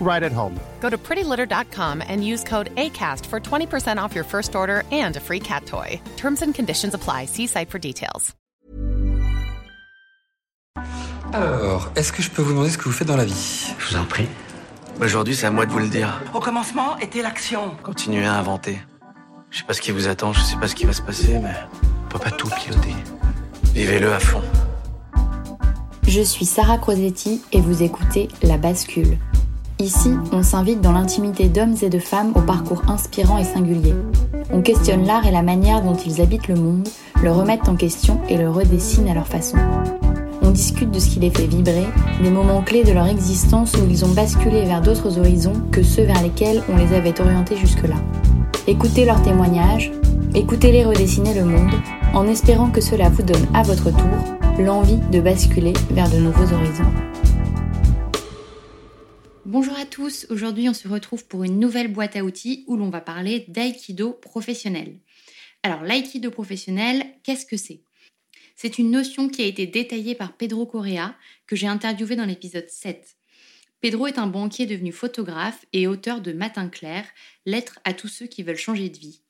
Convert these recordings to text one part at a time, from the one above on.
right at home. Go to prettylitter.com and use code ACAST for 20% off your first order and a free cat toy. Terms and conditions apply. See site for details. Alors, est-ce que je peux vous demander ce que vous faites dans la vie? Je vous en prie. Aujourd'hui, c'est à moi de vous le dire. Au commencement était l'action. Continuez à inventer. Je sais pas ce qui vous attend, je sais pas ce qui va se passer, mais on peut pas tout piloter. Vivez-le à fond. Je suis Sarah Crosetti et vous écoutez La Bascule. Ici, on s'invite dans l'intimité d'hommes et de femmes au parcours inspirant et singulier. On questionne l'art et la manière dont ils habitent le monde, le remettent en question et le redessinent à leur façon. On discute de ce qui les fait vibrer, des moments clés de leur existence où ils ont basculé vers d'autres horizons que ceux vers lesquels on les avait orientés jusque-là. Écoutez leurs témoignages, écoutez-les redessiner le monde, en espérant que cela vous donne à votre tour l'envie de basculer vers de nouveaux horizons. Bonjour à tous, aujourd'hui on se retrouve pour une nouvelle boîte à outils où l'on va parler d'aïkido professionnel. Alors l'aïkido professionnel, qu'est-ce que c'est? C'est une notion qui a été détaillée par Pedro Correa, que j'ai interviewé dans l'épisode 7. Pedro est un banquier devenu photographe et auteur de Matin clair, lettre à tous ceux qui veulent changer de vie.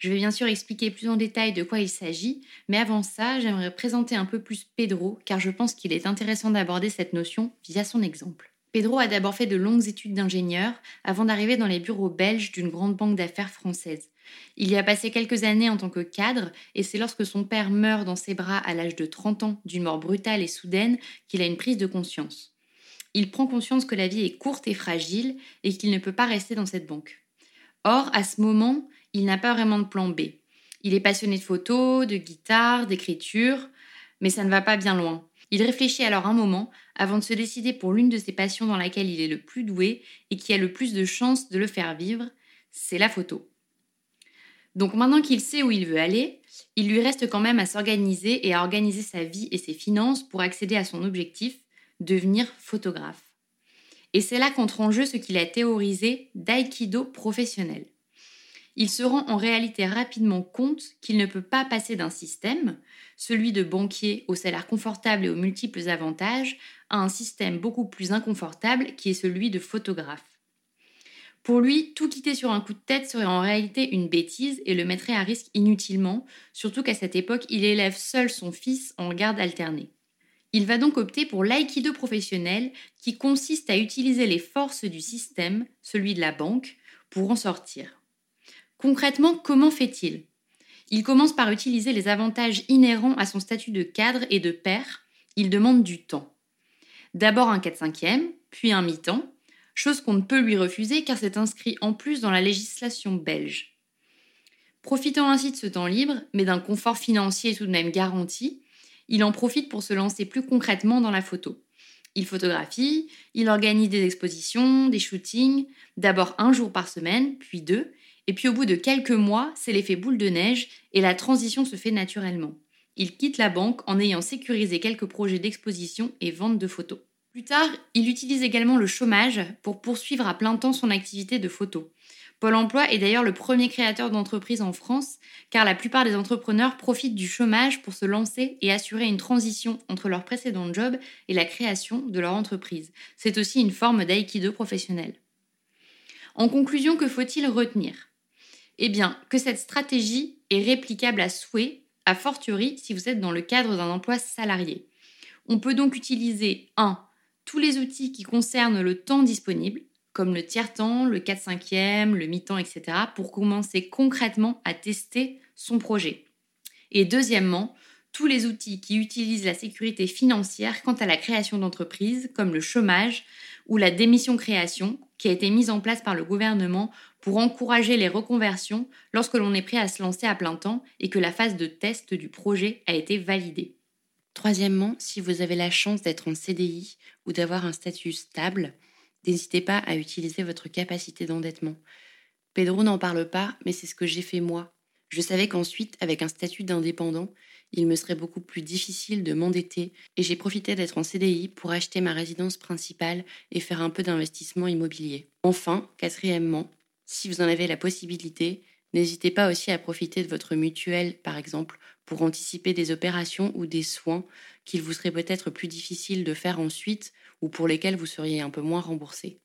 Je vais bien sûr expliquer plus en détail de quoi il s'agit, mais avant ça, j'aimerais présenter un peu plus Pedro, car je pense qu'il est intéressant d'aborder cette notion via son exemple. Pedro a d'abord fait de longues études d'ingénieur avant d'arriver dans les bureaux belges d'une grande banque d'affaires française. Il y a passé quelques années en tant que cadre et c'est lorsque son père meurt dans ses bras à l'âge de 30 ans d'une mort brutale et soudaine qu'il a une prise de conscience. Il prend conscience que la vie est courte et fragile et qu'il ne peut pas rester dans cette banque. Or, à ce moment, il n'a pas vraiment de plan B. Il est passionné de photos, de guitare, d'écriture, mais ça ne va pas bien loin. Il réfléchit alors un moment avant de se décider pour l'une de ses passions dans laquelle il est le plus doué et qui a le plus de chances de le faire vivre, c'est la photo. Donc maintenant qu'il sait où il veut aller, il lui reste quand même à s'organiser et à organiser sa vie et ses finances pour accéder à son objectif, devenir photographe. Et c'est là qu'entre en jeu ce qu'il a théorisé d'aïkido professionnel. Il se rend en réalité rapidement compte qu'il ne peut pas passer d'un système, celui de banquier au salaire confortable et aux multiples avantages, à un système beaucoup plus inconfortable qui est celui de photographe. Pour lui, tout quitter sur un coup de tête serait en réalité une bêtise et le mettrait à risque inutilement, surtout qu'à cette époque, il élève seul son fils en garde alternée. Il va donc opter pour l'aïkido professionnel qui consiste à utiliser les forces du système, celui de la banque, pour en sortir. Concrètement, comment fait-il? Il commence par utiliser les avantages inhérents à son statut de cadre et de père. Il demande du temps. D'abord un 4 5 puis un mi-temps, chose qu'on ne peut lui refuser car c'est inscrit en plus dans la législation belge. Profitant ainsi de ce temps libre, mais d'un confort financier tout de même garanti, il en profite pour se lancer plus concrètement dans la photo. Il photographie, il organise des expositions, des shootings, d'abord un jour par semaine, puis deux, et puis au bout de quelques mois, c'est l'effet boule de neige et la transition se fait naturellement. Il quitte la banque en ayant sécurisé quelques projets d'exposition et vente de photos. Plus tard, il utilise également le chômage pour poursuivre à plein temps son activité de photo. Pôle Emploi est d'ailleurs le premier créateur d'entreprises en France, car la plupart des entrepreneurs profitent du chômage pour se lancer et assurer une transition entre leur précédent job et la création de leur entreprise. C'est aussi une forme d'aïkido professionnel. En conclusion, que faut-il retenir? Eh bien, que cette stratégie est réplicable à souhait, a fortiori si vous êtes dans le cadre d'un emploi salarié. On peut donc utiliser 1. Tous les outils qui concernent le temps disponible, comme le tiers-temps, le 4-5e, le mi-temps, etc., pour commencer concrètement à tester son projet. Et deuxièmement, tous les outils qui utilisent la sécurité financière quant à la création d'entreprises, comme le chômage ou la démission-création, qui a été mise en place par le gouvernement pour encourager les reconversions lorsque l'on est prêt à se lancer à plein temps et que la phase de test du projet a été validée. Troisièmement, si vous avez la chance d'être en CDI ou d'avoir un statut stable, N'hésitez pas à utiliser votre capacité d'endettement. Pedro n'en parle pas, mais c'est ce que j'ai fait moi. Je savais qu'ensuite, avec un statut d'indépendant, il me serait beaucoup plus difficile de m'endetter et j'ai profité d'être en CDI pour acheter ma résidence principale et faire un peu d'investissement immobilier. Enfin, quatrièmement, si vous en avez la possibilité, n'hésitez pas aussi à profiter de votre mutuelle, par exemple, pour anticiper des opérations ou des soins qu'il vous serait peut-être plus difficile de faire ensuite ou pour lesquels vous seriez un peu moins remboursé.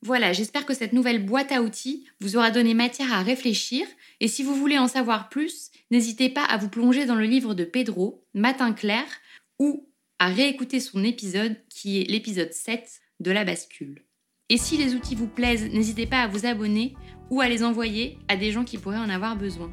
Voilà, j'espère que cette nouvelle boîte à outils vous aura donné matière à réfléchir et si vous voulez en savoir plus, n'hésitez pas à vous plonger dans le livre de Pedro, Matin clair, ou à réécouter son épisode qui est l'épisode 7 de la bascule. Et si les outils vous plaisent, n'hésitez pas à vous abonner ou à les envoyer à des gens qui pourraient en avoir besoin.